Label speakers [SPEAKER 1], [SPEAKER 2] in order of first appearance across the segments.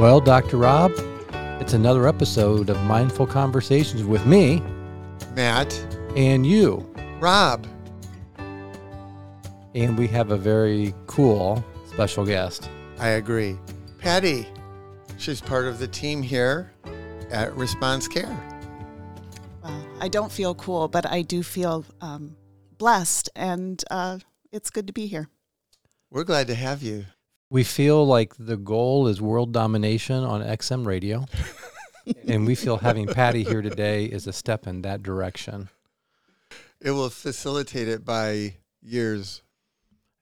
[SPEAKER 1] Well, Dr. Rob, it's another episode of Mindful Conversations with me
[SPEAKER 2] Matt,
[SPEAKER 1] and you.
[SPEAKER 2] Rob.
[SPEAKER 1] And we have a very cool special guest.
[SPEAKER 2] I agree. Patty, she's part of the team here at Response Care.
[SPEAKER 3] Well, I don't feel cool, but I do feel um, blessed, and uh, it's good to be here.
[SPEAKER 2] We're glad to have you.
[SPEAKER 1] We feel like the goal is world domination on XM radio. and we feel having Patty here today is a step in that direction.
[SPEAKER 2] It will facilitate it by years.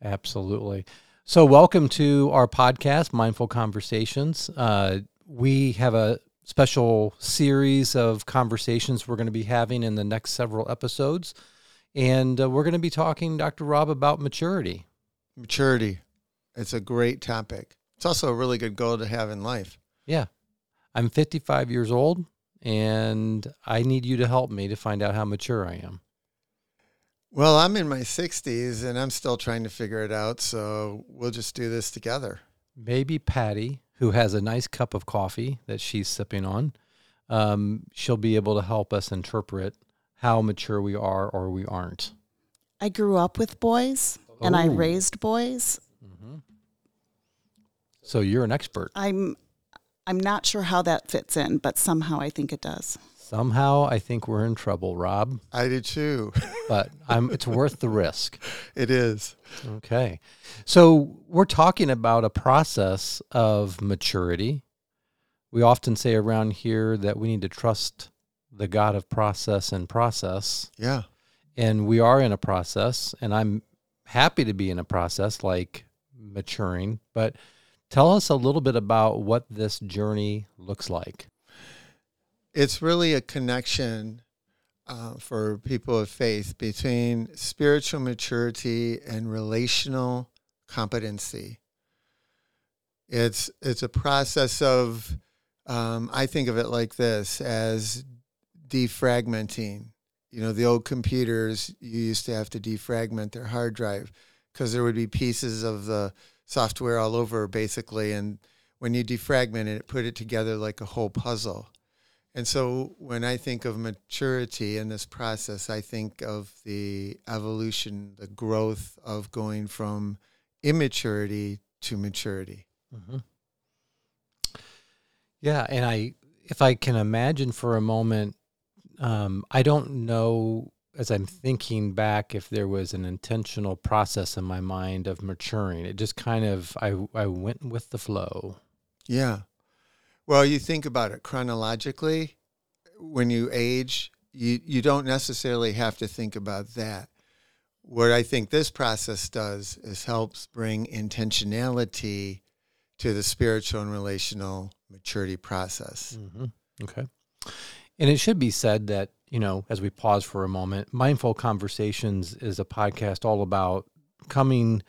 [SPEAKER 1] Absolutely. So, welcome to our podcast, Mindful Conversations. Uh, we have a special series of conversations we're going to be having in the next several episodes. And uh, we're going to be talking, Dr. Rob, about maturity.
[SPEAKER 2] Maturity. It's a great topic. It's also a really good goal to have in life.
[SPEAKER 1] Yeah. I'm 55 years old, and I need you to help me to find out how mature I am.
[SPEAKER 2] Well, I'm in my 60s and I'm still trying to figure it out. So we'll just do this together.
[SPEAKER 1] Maybe Patty, who has a nice cup of coffee that she's sipping on, um, she'll be able to help us interpret how mature we are or we aren't.
[SPEAKER 3] I grew up with boys, and I
[SPEAKER 1] Oh.
[SPEAKER 3] raised boys.
[SPEAKER 1] So you're an expert.
[SPEAKER 3] I'm I'm not sure how that fits in, but somehow I think it does.
[SPEAKER 1] Somehow I think we're in trouble, Rob,
[SPEAKER 2] I do too.
[SPEAKER 1] but I'm, it's worth the risk.
[SPEAKER 2] it is.
[SPEAKER 1] Okay. So we're talking about a process of maturity. We often say around here that we need to trust the God of process and process.
[SPEAKER 2] Yeah.
[SPEAKER 1] And we are in a process, and I'm happy to be in a process like maturing. But tell us a little bit about what this journey looks like.
[SPEAKER 2] it's really a connection uh, for people of faith between spiritual maturity and relational competency. It's it's a process of um, I think of it like this as defragmenting. You know, the old computers you used to have to defragment their hard drive because there would be pieces of the software all over, basically, and when you defragment it, put it together like a whole puzzle. And so when I think of maturity in this process, I think of the evolution, the growth of going from immaturity to maturity.
[SPEAKER 1] Mm-hmm. Yeah, and I, if I can imagine for a moment, um, I don't know as I'm thinking back if there was an intentional process in my mind of maturing. It just kind of I I went with the flow.
[SPEAKER 2] Yeah. Well, you think about it chronologically, when you age, you, you don't necessarily have to think about that. What I think this process does is helps bring intentionality to the spiritual and relational maturity process.
[SPEAKER 1] Mm-hmm. Okay. And it should be said that, you know, as we pause for a moment, Mindful Conversations is a podcast all about coming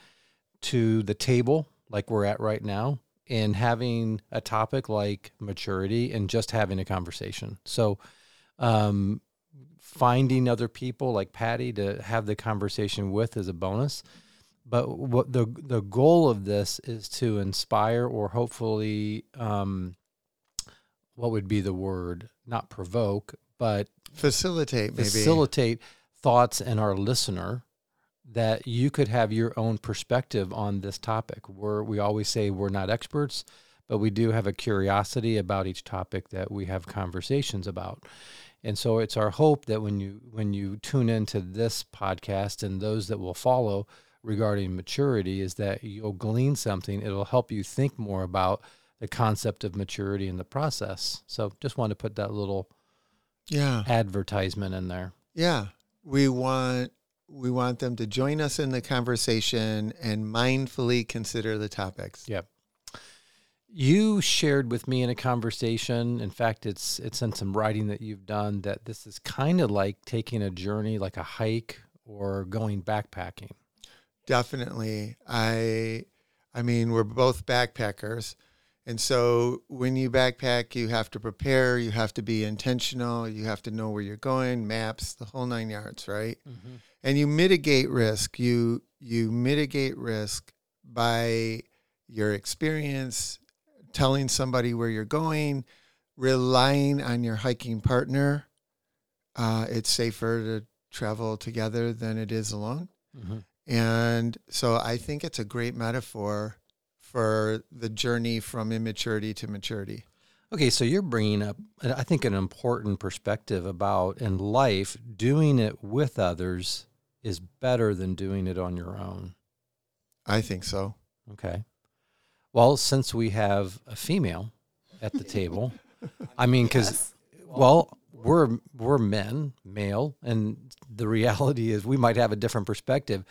[SPEAKER 1] to the table like we're at right now and having a topic like maturity and just having a conversation. So, um, finding other people like Patty to have the conversation with is a bonus. But what the the goal of this is to inspire or hopefully um, what would be the word? Not provoke, but
[SPEAKER 2] Facilitate, maybe.
[SPEAKER 1] facilitate thoughts in our listener that you could have your own perspective on this topic. Where we always say we're not experts, but we do have a curiosity about each topic that we have conversations about. And so it's our hope that when you when you tune into this podcast and those that will follow regarding maturity is that you'll glean something. It'll help you think more about the concept of maturity in the process. So just want to put that little
[SPEAKER 2] yeah.
[SPEAKER 1] advertisement in there.
[SPEAKER 2] Yeah. We want we want them to join us in the conversation and mindfully consider the topics.
[SPEAKER 1] Yep. You shared with me in a conversation. In fact, it's it's in some writing that you've done that this is kind of like taking a journey, like a hike or going backpacking.
[SPEAKER 2] Definitely. I I mean, we're both backpackers. And so when you backpack, you have to prepare, you have to be intentional, you have to know where you're going, maps, the whole nine yards, right? And you mitigate risk. You you mitigate risk by your experience, telling somebody where you're going, relying on your hiking partner. Uh, it's safer to travel together than it is alone.
[SPEAKER 1] Mhm.
[SPEAKER 2] And so I think it's a great metaphor for the journey from immaturity to maturity.
[SPEAKER 1] Okay, so you're bringing up, uh, I think, an important perspective about in life, doing it with others is better than doing it on your own.
[SPEAKER 2] I think so.
[SPEAKER 1] Okay. Well, since we have a female at the table, I mean, because, well, we're we're men, male, and the reality is we might have a different perspective.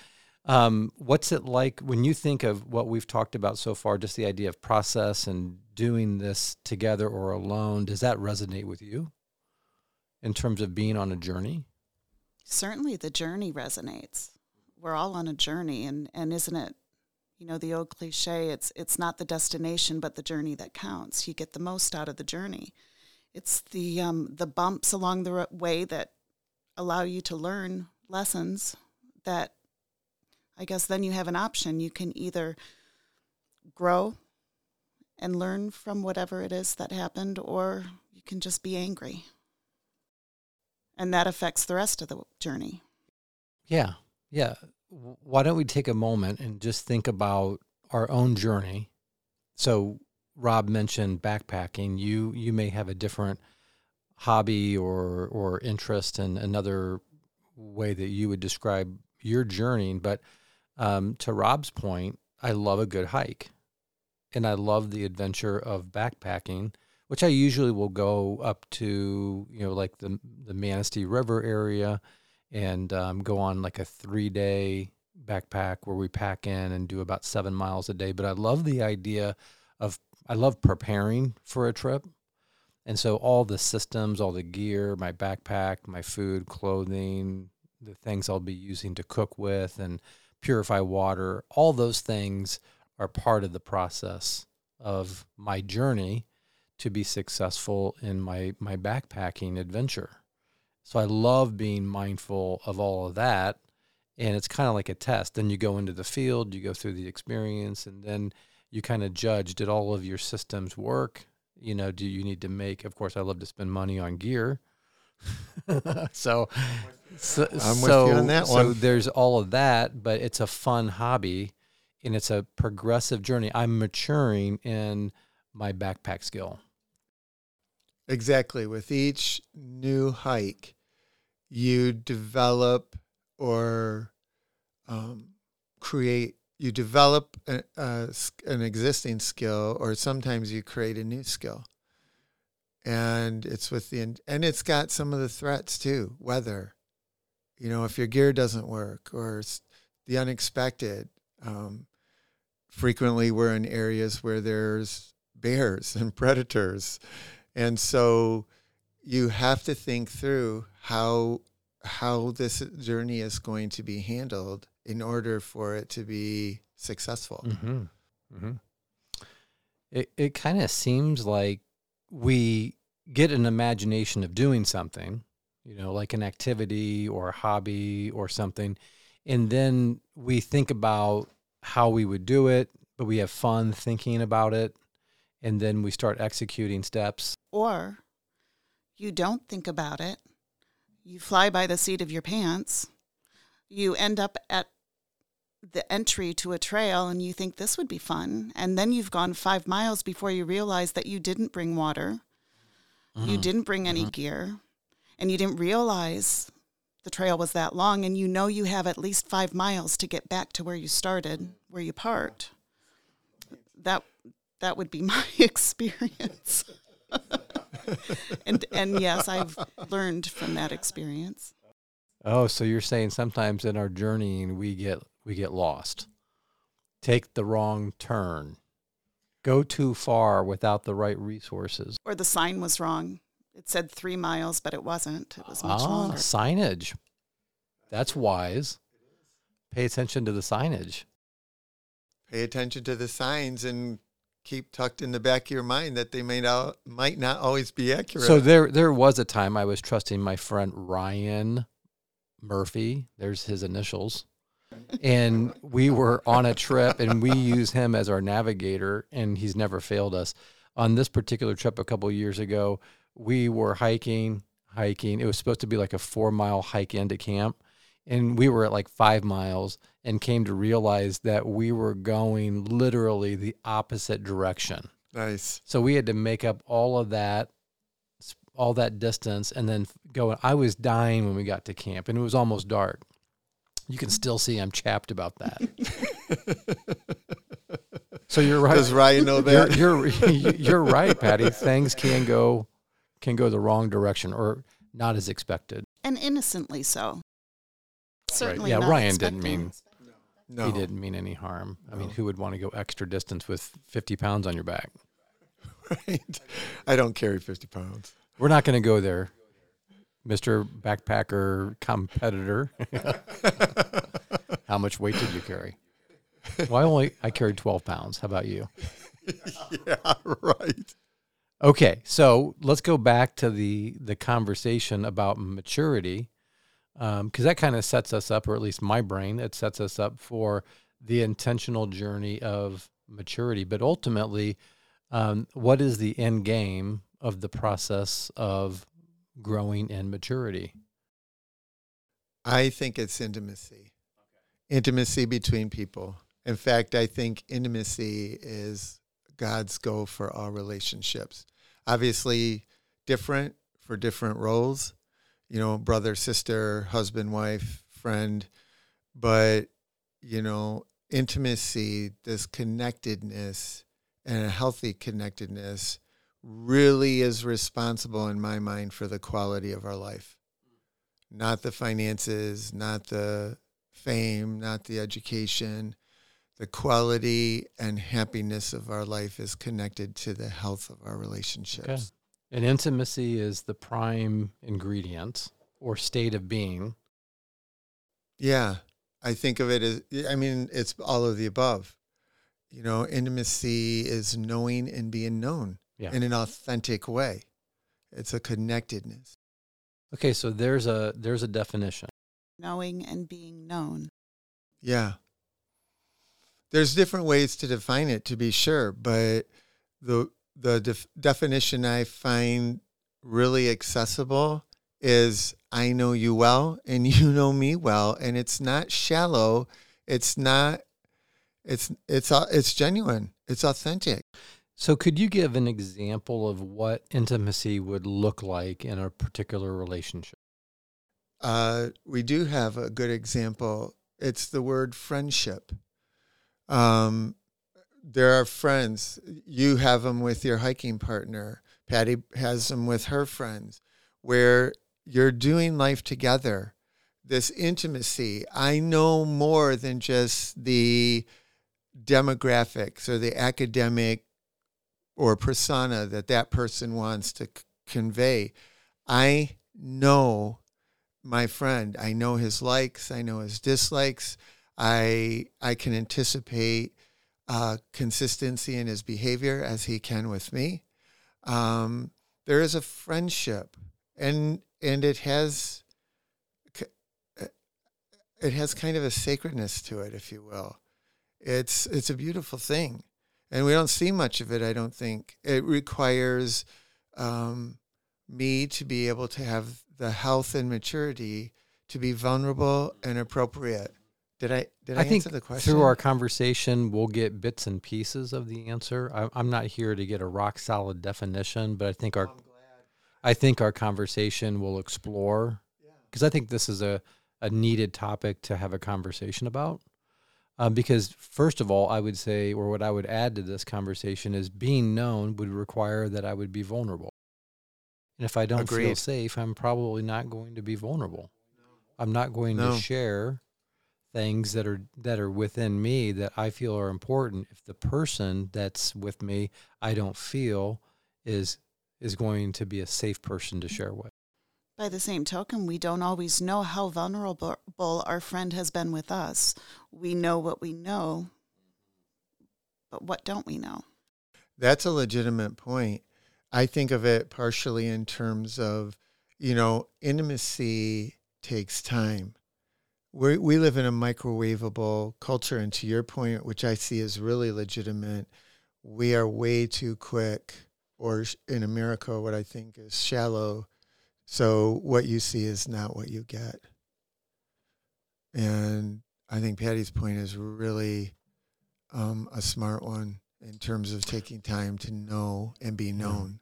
[SPEAKER 1] Um, what's it like when you think of what we've talked about so far, just the idea of process and doing this together or alone? Does that resonate with you in terms of being on a journey?
[SPEAKER 3] Certainly the journey resonates. We're all on a journey and, and isn't it, you know, the old cliche, it's it's not the destination but the journey that counts. You get the most out of the journey. It's the um, the bumps along the way that allow you to learn lessons that I guess then you have an option. You can either grow and learn from whatever it is that happened or you can just be angry. And that affects the rest of the journey.
[SPEAKER 1] Yeah. Yeah. Why don't we take a moment and just think about our own journey? So Rob mentioned backpacking. You you may have a different hobby or or interest in another way that you would describe your journey, but um, to Rob's point, I love a good hike, and I love the adventure of backpacking, which I usually will go up to you know like the the Manistee River area and um, go on like a three day backpack where we pack in and do about seven miles a day. But I love the idea of, I love preparing for a trip. And so all the systems, all the gear, my backpack, my food, clothing, the things I'll be using to cook with and purify water, all those things are part of the process of my journey to be successful in my, my backpacking adventure. So I love being mindful of all of that. And it's kind of like a test. Then you go into the field, you go through the experience, and then you kind of judge did all of your systems work? You know, do you need to make, of course, I love to spend money on gear. so, so,
[SPEAKER 2] I'm with
[SPEAKER 1] so,
[SPEAKER 2] you on that
[SPEAKER 1] so there's all of that, but it's a fun hobby and it's a progressive journey. I'm maturing in my backpack skill.
[SPEAKER 2] Exactly. With each new hike, you develop or um, create, you develop a, a an existing skill, or sometimes you create a new skill. And it's with the, and it's got some of the threats too weather. You know, if your gear doesn't work or the unexpected. Um, frequently, we're in areas where there's bears and predators and so you have to think through how how this journey is going to be handled in order for it to be successful.
[SPEAKER 1] Mm-hmm. Mm-hmm. It it kind of seems like we get an imagination of doing something, you know, like an activity or a hobby or something, and then we think about how we would do it, but we have fun thinking about it, and then we start executing steps.
[SPEAKER 3] Or you don't think about it. You fly by the seat of your pants. You end up at the entry to a trail and you think this would be fun. And then you've gone five miles before you realize that you didn't bring water, you mm-hmm. didn't bring any mm-hmm. gear, and you didn't realize the trail was that long. And you know you have at least five miles to get back to where you started, where you parked. That that would be my experience. and and yes, I've learned from that experience.
[SPEAKER 1] Oh, so you're saying sometimes in our journeying we get we get lost. Take the wrong turn. Go too far without the right resources.
[SPEAKER 3] Or the sign was wrong. It said three miles, but it wasn't. It was much
[SPEAKER 1] ah,
[SPEAKER 3] longer.
[SPEAKER 1] signage. That's wise. Pay attention to the signage.
[SPEAKER 2] Pay attention to the signs and keep tucked in the back of your mind that they may not might not always be accurate.
[SPEAKER 1] So there there was a time I was trusting my friend Ryan Murphy. There's his initials. And we were on a trip and we use him as our navigator and he's never failed us. On this particular trip a couple years ago we were hiking hiking. It was supposed to be like a four mile hike into camp and we were at like five miles and came to realize that we were going literally the opposite direction.
[SPEAKER 2] Nice.
[SPEAKER 1] so we had to make up all of that all that distance and then go i was dying when we got to camp and it was almost dark you can still see i'm chapped about that so you're right
[SPEAKER 2] Does Ryan know
[SPEAKER 1] you're,
[SPEAKER 2] that?
[SPEAKER 1] you're you're right patty things can go can go the wrong direction or not as expected
[SPEAKER 3] And innocently so. Certainly
[SPEAKER 1] yeah
[SPEAKER 3] not
[SPEAKER 1] ryan didn't mean
[SPEAKER 2] no.
[SPEAKER 1] he didn't mean any harm i mean who would want to go extra distance with 50 pounds on your back
[SPEAKER 2] Right. I don't carry 50 pounds.
[SPEAKER 1] We're not going to go there, Mister Backpacker competitor. How much weight did you carry? Well, I only I carried twelve pounds. How about you?
[SPEAKER 2] yeah, right.
[SPEAKER 1] Okay, so let's go back to the the conversation about maturity, because that kind of sets us up, or at least my brain, it sets us up for the intentional journey of maturity. But ultimately, um, what is the end game of the process of growing in maturity?
[SPEAKER 2] I think it's intimacy. Intimacy between people. In fact, I think intimacy is God's goal for all relationships. Obviously, different for different roles, you know, brother, sister, husband, wife, friend. But, you know, intimacy, this connectedness and a healthy connectedness really is responsible in my mind for the quality of our life not the finances, not the fame, not the education. The quality and happiness of our life is connected to the health of our relationships.
[SPEAKER 1] Okay. And intimacy is the prime ingredient or state of being.
[SPEAKER 2] Yeah. I think of it as, I mean, it's all of the above. You know, intimacy is knowing and being known
[SPEAKER 1] Yeah.
[SPEAKER 2] in an authentic way. It's a connectedness.
[SPEAKER 1] Okay, so there's a there's a definition.
[SPEAKER 3] Knowing and being known.
[SPEAKER 2] Yeah. There's different ways to define it, to be sure, but the the def- definition I find really accessible is I know you well and you know me well, and it's not shallow. It's not. It's it's au- it's genuine. It's authentic.
[SPEAKER 1] So could you give an example of what intimacy would look like in a particular relationship?
[SPEAKER 2] Uh, we do have a good example. It's the word friendship. Um, there are friends. You have them with your hiking partner. Patty has them with her friends, where you're doing life together. This intimacy. I know more than just the demographics or the academic or persona that that person wants to c- convey. I know my friend. I know his likes. I know his dislikes. I I can anticipate uh, consistency in his behavior as he can with me. Um, there is a friendship, and and it has uh, it has kind of a sacredness to it, if you will. It's it's a beautiful thing, and we don't see much of it. I don't think it requires um, me to be able to have the health and maturity to be vulnerable and appropriate. Did I did I,
[SPEAKER 1] I think
[SPEAKER 2] answer the question?
[SPEAKER 1] through our conversation, we'll get bits and pieces of the answer. I, I'm not here to get a rock solid definition, but I think our I think our conversation will explore because I think this is a, a needed topic to have a conversation about. Um, because first of all, I would say, or what I would add to this conversation is being known would require that I would be vulnerable. And if I don't feel safe, I'm probably not going to be vulnerable. I'm not going
[SPEAKER 2] No.
[SPEAKER 1] to share things that are that are within me that I feel are important. If the person that's with me I don't feel is is going to be a safe person to share with.
[SPEAKER 3] By the same token, we don't always know how vulnerable our friend has been with us. We know what we know, but what don't we know?
[SPEAKER 2] That's a legitimate point. I think of it partially in terms of, you know, intimacy takes time. we we live in a microwavable culture, and to your point, which I see as really legitimate, we are way too quick, or in America, what I think is shallow. So what you see is not what you get, and I think Patty's point is really um, a smart one in terms of taking time to know and be known.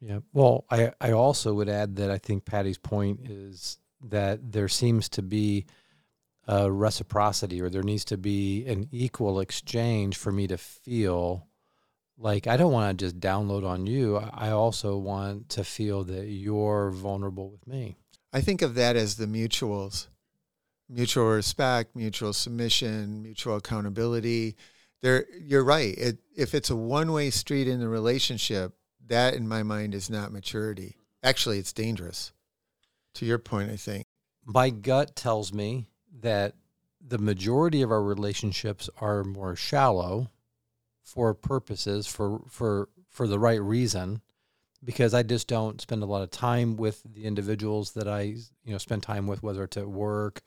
[SPEAKER 1] Yeah. Well, I, I also would add that I think Patty's point is that there seems to be a reciprocity or there needs to be an equal exchange for me to feel like I don't want to just download on you. I also want to feel that you're vulnerable with me.
[SPEAKER 2] I think of that as the mutuals mutual respect, mutual submission, mutual accountability. There, you're right. It, if it's a one way street in the relationship, that in my mind is not maturity. Actually, it's dangerous. To your point, I think.
[SPEAKER 1] My gut tells me that the majority of our relationships are more shallow for purposes for for for the right reason because I just don't spend a lot of time with the individuals that I you know spend time with whether it's at work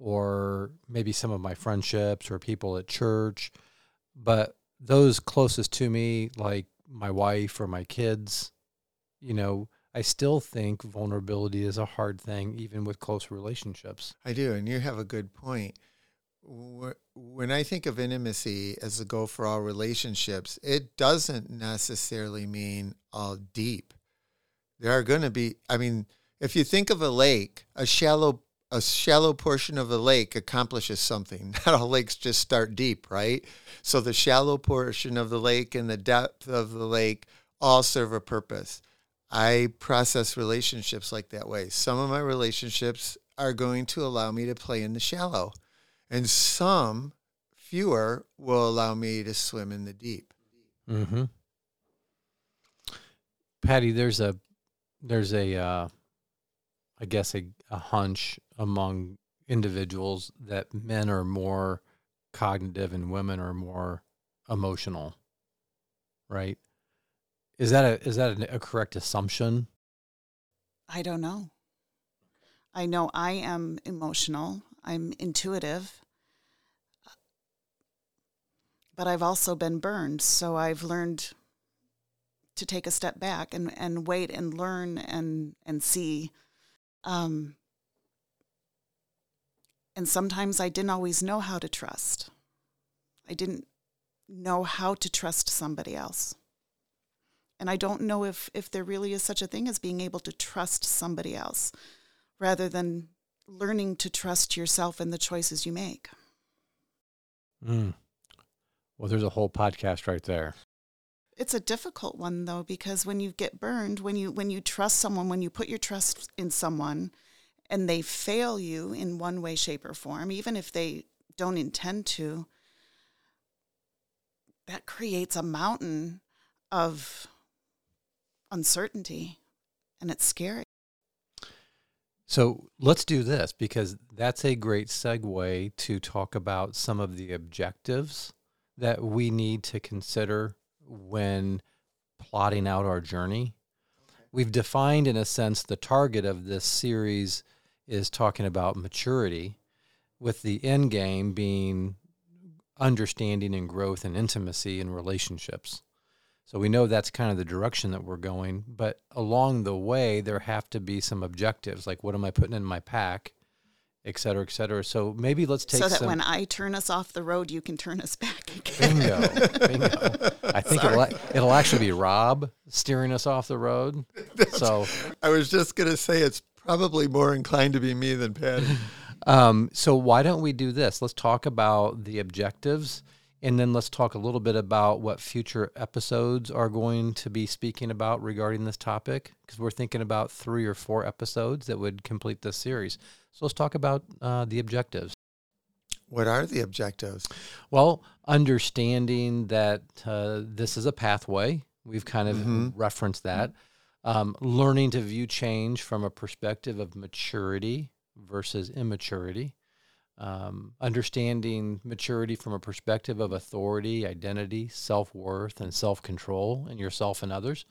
[SPEAKER 1] or maybe some of my friendships or people at church but those closest to me like my wife or my kids you know I still think vulnerability is a hard thing, even with close relationships.
[SPEAKER 2] I do, and you have a good point. When I think of intimacy as a goal for all relationships, it doesn't necessarily mean all deep. There are going to be, I mean, if you think of a lake, a shallow a shallow portion of a lake accomplishes something. Not all lakes just start deep, right? So the shallow portion of the lake and the depth of the lake all serve a purpose. I process relationships like that way. Some of my relationships are going to allow me to play in the shallow, and some, fewer, will allow me to swim in the deep.
[SPEAKER 1] Mm-hmm. Patty, there's a, there's a, uh, I guess a, a hunch among individuals that men are more cognitive and women are more emotional, right? Is that a is that a, a correct assumption?
[SPEAKER 3] I don't know. I know I am emotional. I'm intuitive. But I've also been burned, so I've learned to take a step back and, and wait and learn and and see. Um, and sometimes I didn't always know how to trust. I didn't know how to trust somebody else. And I don't know if, if there really is such a thing as being able to trust somebody else rather than learning to trust yourself and the choices you make.
[SPEAKER 1] Mm. Well, there's a whole podcast right there.
[SPEAKER 3] It's a difficult one though because when you get burned, when you when you trust someone, when you put your trust in someone and they fail you in one way shape or form, even if they don't intend to, that creates a mountain of uncertainty and it's scary.
[SPEAKER 1] So let's do this because that's a great segue to talk about some of the objectives that we need to consider when plotting out our journey. Okay. We've defined, in a sense, the target of this series is talking about maturity, with the end game being understanding and growth and intimacy in relationships. So we know that's kind of the direction that we're going. But along the way, there have to be some objectives, like what am I putting in my pack, et cetera, et cetera. So maybe let's take
[SPEAKER 3] so that
[SPEAKER 1] some,
[SPEAKER 3] when I turn us off the road, you can turn us back again.
[SPEAKER 1] Bingo, bingo. I think it'll, it'll actually be Rob steering us off the road. so
[SPEAKER 2] I was just gonna say it's probably more inclined to be me than Patty.
[SPEAKER 1] Um, so why don't we do this? Let's talk about the objectives and then let's talk a little bit about what future episodes are going to be speaking about regarding this topic, because we're thinking about three or four episodes that would complete this series. So let's talk about uh, the objectives.
[SPEAKER 2] What are the objectives?
[SPEAKER 1] Well, understanding that uh, this is a pathway. We've kind of mm-hmm. referenced that. Um, learning to view change from a perspective of maturity versus immaturity um, understanding maturity from a perspective of authority, identity, self worth, and self control in yourself and others,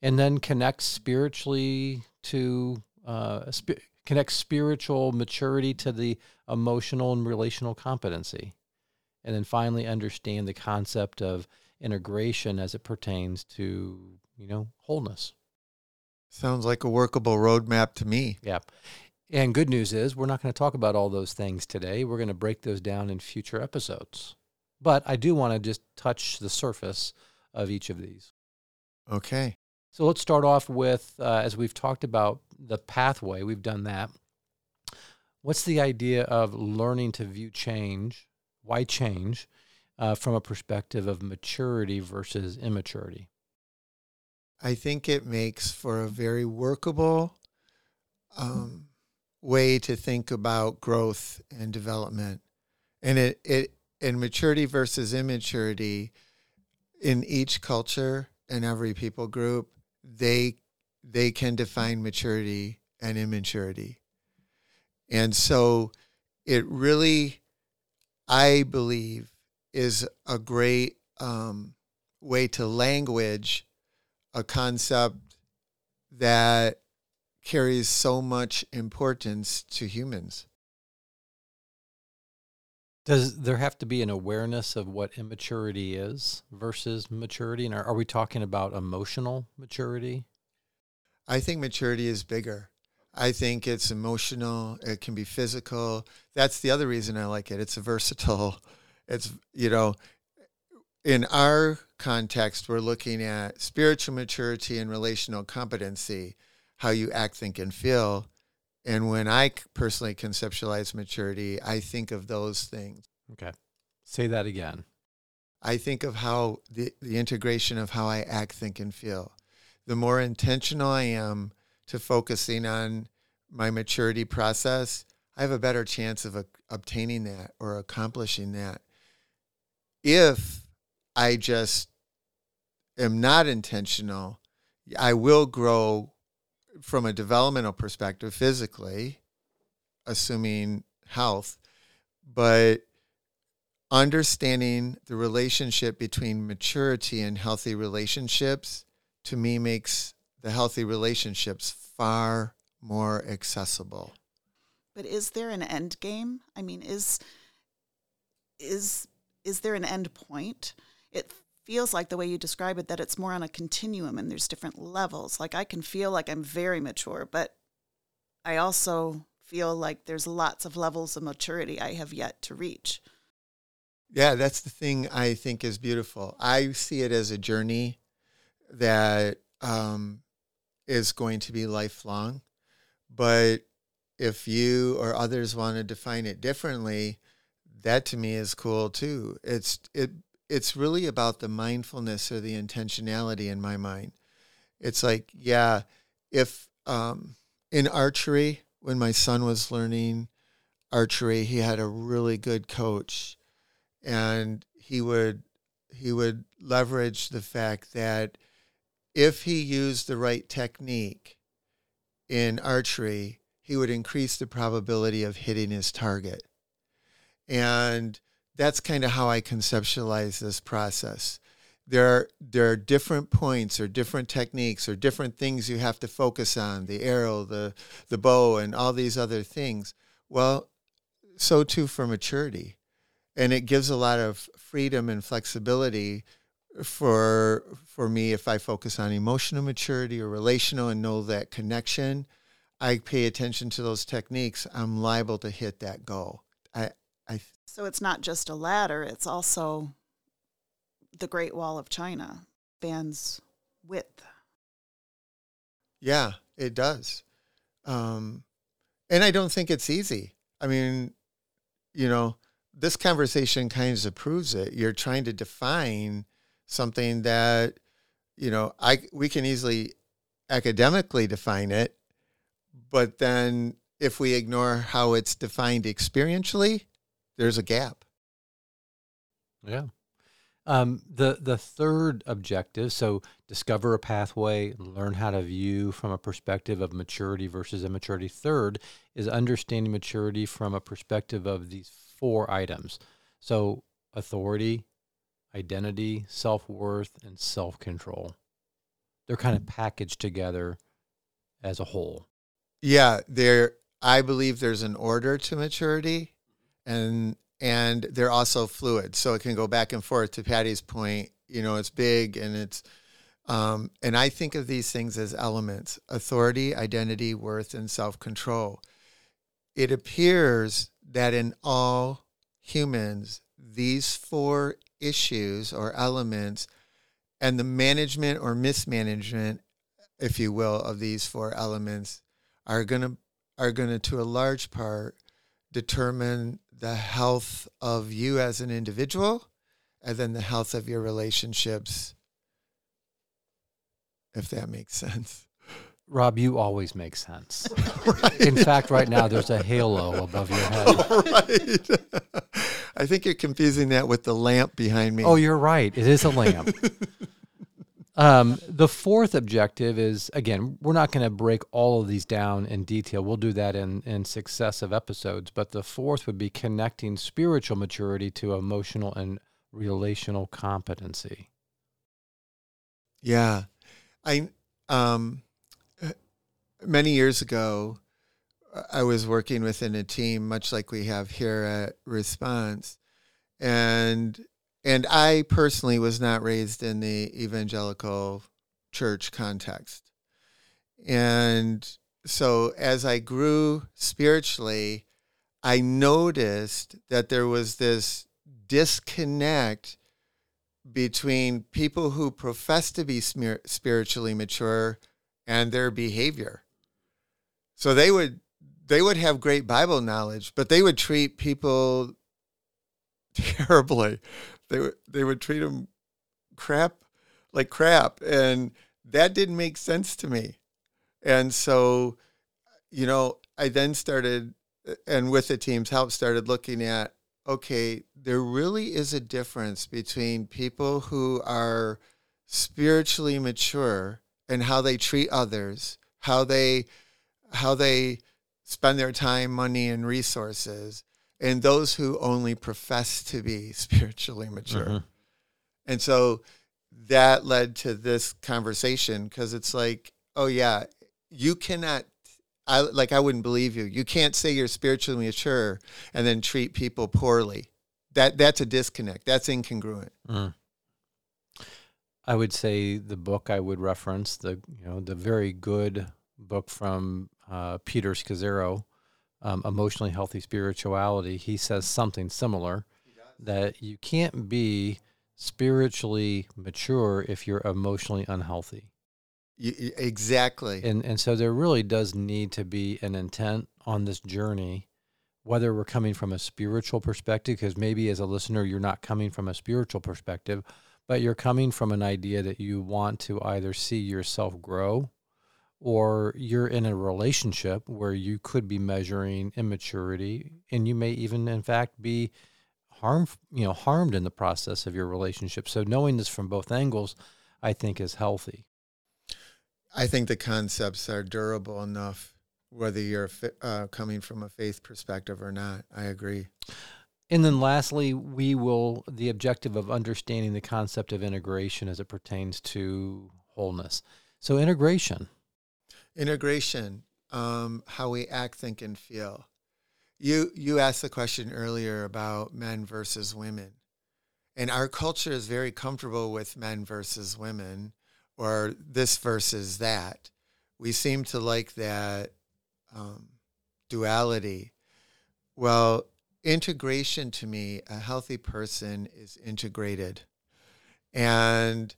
[SPEAKER 1] and then connect spiritually to uh, sp- connect spiritual maturity to the emotional and relational competency. And then finally, understand the concept of integration as it pertains to, you know, wholeness.
[SPEAKER 2] Sounds like a workable roadmap to me.
[SPEAKER 1] Yeah. And good news is we're not going to talk about all those things today. We're going to break those down in future episodes. But I do want to just touch the surface of each of these.
[SPEAKER 2] Okay.
[SPEAKER 1] So let's start off with, uh, as we've talked about the pathway, we've done that. What's the idea of learning to view change? Why change uh, from a perspective of maturity versus immaturity?
[SPEAKER 2] I think it makes for a very workable um, way to think about growth and development. And it, it in maturity versus immaturity, in each culture and every people group, they they can define maturity and immaturity. And so it really, I believe, is a great um, way to language a concept that carries so much importance to humans.
[SPEAKER 1] Does there have to be an awareness of what immaturity is versus maturity? And are, are we talking about emotional maturity?
[SPEAKER 2] I think maturity is bigger. I think it's emotional. It can be physical. That's the other reason I like it. It's versatile. It's, you know, in our context, we're looking at spiritual maturity and relational competency, how you act, think, and feel. And when I personally conceptualize maturity, I think of those things.
[SPEAKER 1] Okay. Say that again.
[SPEAKER 2] I think of how the, the integration of how I act, think, and feel. The more intentional I am to focusing on my maturity process, I have a better chance of uh, obtaining that or accomplishing that. If I just am not intentional, I will grow from a developmental perspective physically, assuming health, but understanding the relationship between maturity and healthy relationships to me makes the healthy relationships far more accessible.
[SPEAKER 3] But is there an end game? I mean, is is is there an end point? It feels like the way you describe it that it's more on a continuum and there's different levels. Like I can feel like I'm very mature, but I also feel like there's lots of levels of maturity I have yet to reach.
[SPEAKER 2] Yeah, that's the thing I think is beautiful. I see it as a journey that um, is going to be lifelong. But if you or others want to define it differently, that to me is cool too. It's it it's really about the mindfulness or the intentionality in my mind. It's like, yeah, if um, in archery, when my son was learning archery, he had a really good coach, and he would he would leverage the fact that if he used the right technique in archery, he would increase the probability of hitting his target. And that's kind of how I conceptualize this process. There are, there are different points or different techniques or different things you have to focus on the arrow, the, the bow, and all these other things. Well, so too for maturity. And it gives a lot of freedom and flexibility for for me if I focus on emotional maturity or relational and know that connection. I pay attention to those techniques. I'm liable to hit that goal. I, I
[SPEAKER 3] so it's not just a ladder, it's also the Great Wall of China, spans width.
[SPEAKER 2] Yeah, it does. Um, and I don't think it's easy. I mean, you know, this conversation kind of proves it. You're trying to define something that, you know, I we can easily academically define it, but then if we ignore how it's defined experientially, there's a gap.
[SPEAKER 1] Yeah. Um, the the third objective, so discover a pathway, learn how to view from a perspective of maturity versus immaturity. Third is understanding maturity from a perspective of these four items. So authority, identity, self worth, and self control. They're kind of packaged together as a whole.
[SPEAKER 2] Yeah, they're I believe there's an order to maturity, and and they're also fluid, so it can go back and forth. To Patty's point, you know, it's big and it's, um, and I think of these things as elements: authority, identity, worth, and self control. It appears that in all humans, these four issues or elements, and the management or mismanagement, if you will, of these four elements are going to are going to, to a large part, determine the health of you as an individual and then the health of your relationships, if that makes sense.
[SPEAKER 1] Rob, you always make sense. right. In fact, right now there's a halo above your head.
[SPEAKER 2] right. I think you're confusing that with the lamp behind me.
[SPEAKER 1] Oh, you're right. It is a lamp. Um, the fourth objective is again, we're not going to break all of these down in detail. We'll do that in, in successive episodes. But the fourth would be connecting spiritual maturity to emotional and relational competency.
[SPEAKER 2] Yeah. I, um, many years ago, I was working within a team, much like we have here at Response. And and I personally was not raised in the evangelical church context. And so as I grew spiritually, I noticed that there was this disconnect between people who profess to be spiritually mature and their behavior. So they would they would have great Bible knowledge, but they would treat people terribly they would they would treat them crap like crap, and that didn't make sense to me. And so, you know, I then started, and with the team's help, started looking at okay, there really is a difference between people who are spiritually mature and how they treat others, how they how they spend their time, money, and resources, and those who only profess to be spiritually mature. Mm-hmm. And so that led to this conversation because it's like, oh yeah, you cannot I like I wouldn't believe you. You can't say you're spiritually mature and then treat people poorly. That that's a disconnect. That's incongruent. Mm.
[SPEAKER 1] I would say the book I would reference the you know the very good book from uh, Peter Scazzero, um, emotionally healthy spirituality, he says something similar that you can't be spiritually mature if you're emotionally unhealthy.
[SPEAKER 2] You, exactly.
[SPEAKER 1] And and so there really does need to be an intent on this journey whether we're coming from a spiritual perspective because maybe as a listener you're not coming from a spiritual perspective but you're coming from an idea that you want to either see yourself grow or you're in a relationship where you could be measuring immaturity and you may even in fact be harm you know harmed in the process of your relationship. So knowing this from both angles i think is healthy.
[SPEAKER 2] I think the concepts are durable enough whether you're uh, coming from a faith perspective or not. I agree.
[SPEAKER 1] And then lastly we will the objective of understanding the concept of integration as it pertains to wholeness. So integration
[SPEAKER 2] integration, um, how we act, think, and feel. You you asked the question earlier about men versus women, and our culture is very comfortable with men versus women, or this versus that. We seem to like that um, duality. Well, integration to me, a healthy person is integrated, and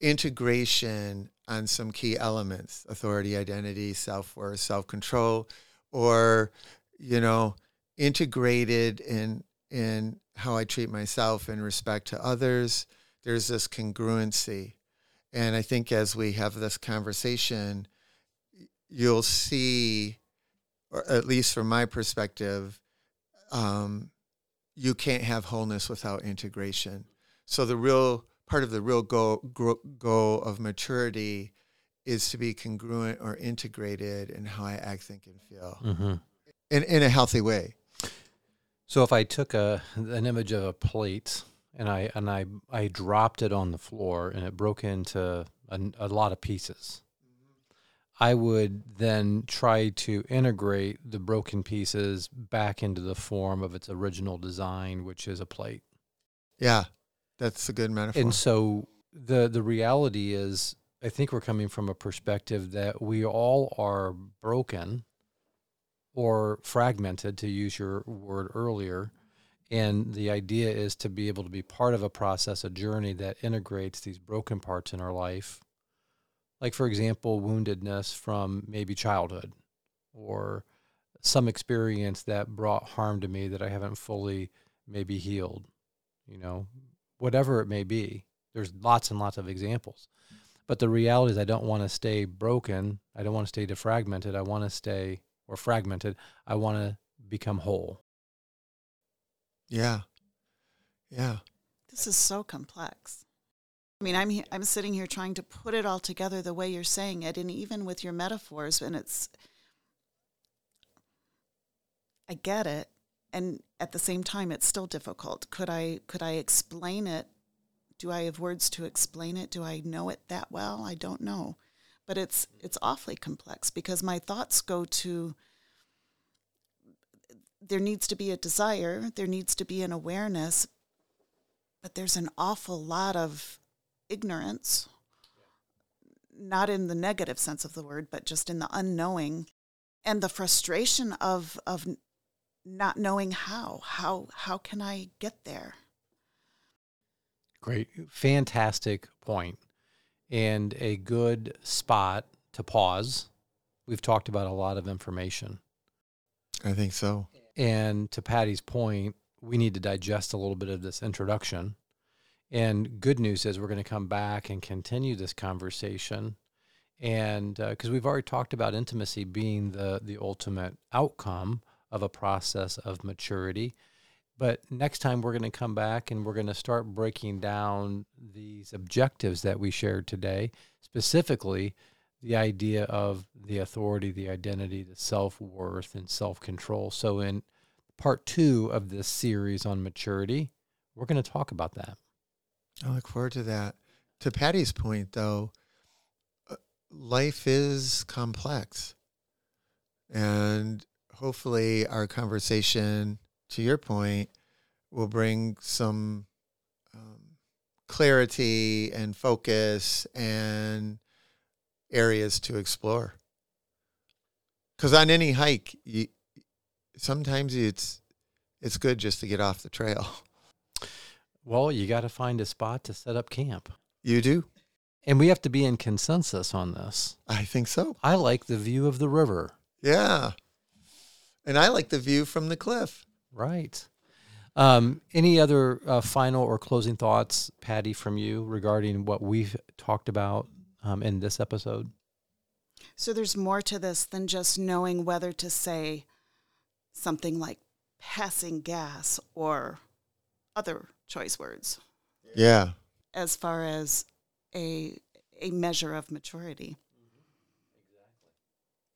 [SPEAKER 2] integration on some key elements authority, identity, self worth, self control, or, you know, integrated in, in how I treat myself in respect to others. There's this congruency. And I think as we have this conversation, you'll see, or at least from my perspective, um, you can't have wholeness without integration. So the real part of the real goal, goal of maturity is to be congruent or integrated in how I act, think, and feel mm-hmm. in, in a healthy way.
[SPEAKER 1] So if I took a an image of a plate and I and I I dropped it on the floor and it broke into a, a lot of pieces, mm-hmm. I would then try to integrate the broken pieces back into the form of its original design, which is a plate.
[SPEAKER 2] Yeah, that's a good metaphor.
[SPEAKER 1] And so the the reality is I think we're coming from a perspective that we all are broken or fragmented to use your word earlier. And the idea is to be able to be part of a process a journey that integrates these broken parts in our life. Like for example woundedness from maybe childhood or some experience that brought harm to me that I haven't fully maybe healed you know whatever it may be there's lots and lots of examples but the reality is I don't want to stay broken I don't want to stay defragmented I want to stay or fragmented I want to become whole
[SPEAKER 2] yeah. Yeah.
[SPEAKER 3] This is so complex. I mean, I'm I'm sitting here trying to put it all together the way you're saying it, and even with your metaphors, and it's, I get it, and at the same time, it's still difficult. Could I could I explain it? Do I have words to explain it? Do I know it that well? I don't know, but it's it's awfully complex because my thoughts go to there needs to be a desire, there needs to be an awareness, but there's an awful lot of ignorance, not in the negative sense of the word, but just in the unknowing and the frustration of of not knowing how. How how can I get there?
[SPEAKER 1] Great. Fantastic. And a good spot to pause. We've talked about a lot of information.
[SPEAKER 2] I think so.
[SPEAKER 1] And to Patty's point, we need to digest a little bit of this introduction. And good news is we're going to come back and continue this conversation. And because uh, we've already talked about intimacy being the, the ultimate outcome of a process of maturity. But next time we're going to come back and we're going to start breaking down these objectives that we shared today, specifically the idea of the authority, the identity, the self worth, and self control. So, in part two of this series on maturity, we're going to talk about that.
[SPEAKER 2] I look forward to that. To Patty's point, though, uh, life is complex. And hopefully, our conversation, to your point, will bring some um, clarity and focus and areas to explore. Because on any hike, you, sometimes it's it's good just to get off the trail.
[SPEAKER 1] Well, you got to find a spot to set up camp.
[SPEAKER 2] You do?
[SPEAKER 1] And we have to be in consensus on this.
[SPEAKER 2] I think so.
[SPEAKER 1] I like the view of the river.
[SPEAKER 2] Yeah. And I like the view from the cliff.
[SPEAKER 1] Right. Um, any other uh, final or closing thoughts, Patty, from you regarding what we've talked about um, in this episode?
[SPEAKER 3] So there's more to this than just knowing whether to say something like passing gas or other choice words.
[SPEAKER 2] Yeah.
[SPEAKER 3] As far as a a measure of maturity.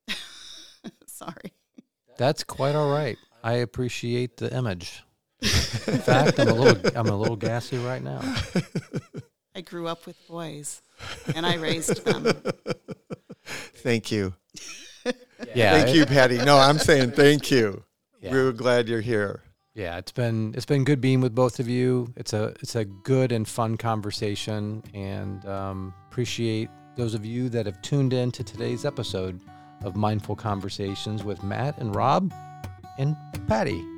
[SPEAKER 3] Exactly. Sorry.
[SPEAKER 1] That's quite all right. I appreciate the image. In fact, I'm a little I'm a little gassy right now.
[SPEAKER 3] I grew up with boys and I raised them.
[SPEAKER 2] Thank you.
[SPEAKER 1] Yeah.
[SPEAKER 2] Thank you, Patty. No, I'm saying thank you.
[SPEAKER 1] Yeah.
[SPEAKER 2] We're glad you're here.
[SPEAKER 1] Yeah, it's been it's been good being with both of you. It's a it's a good and fun conversation, and um, appreciate those of you that have tuned in to today's episode of Mindful Conversations with Matt and Rob and Patty.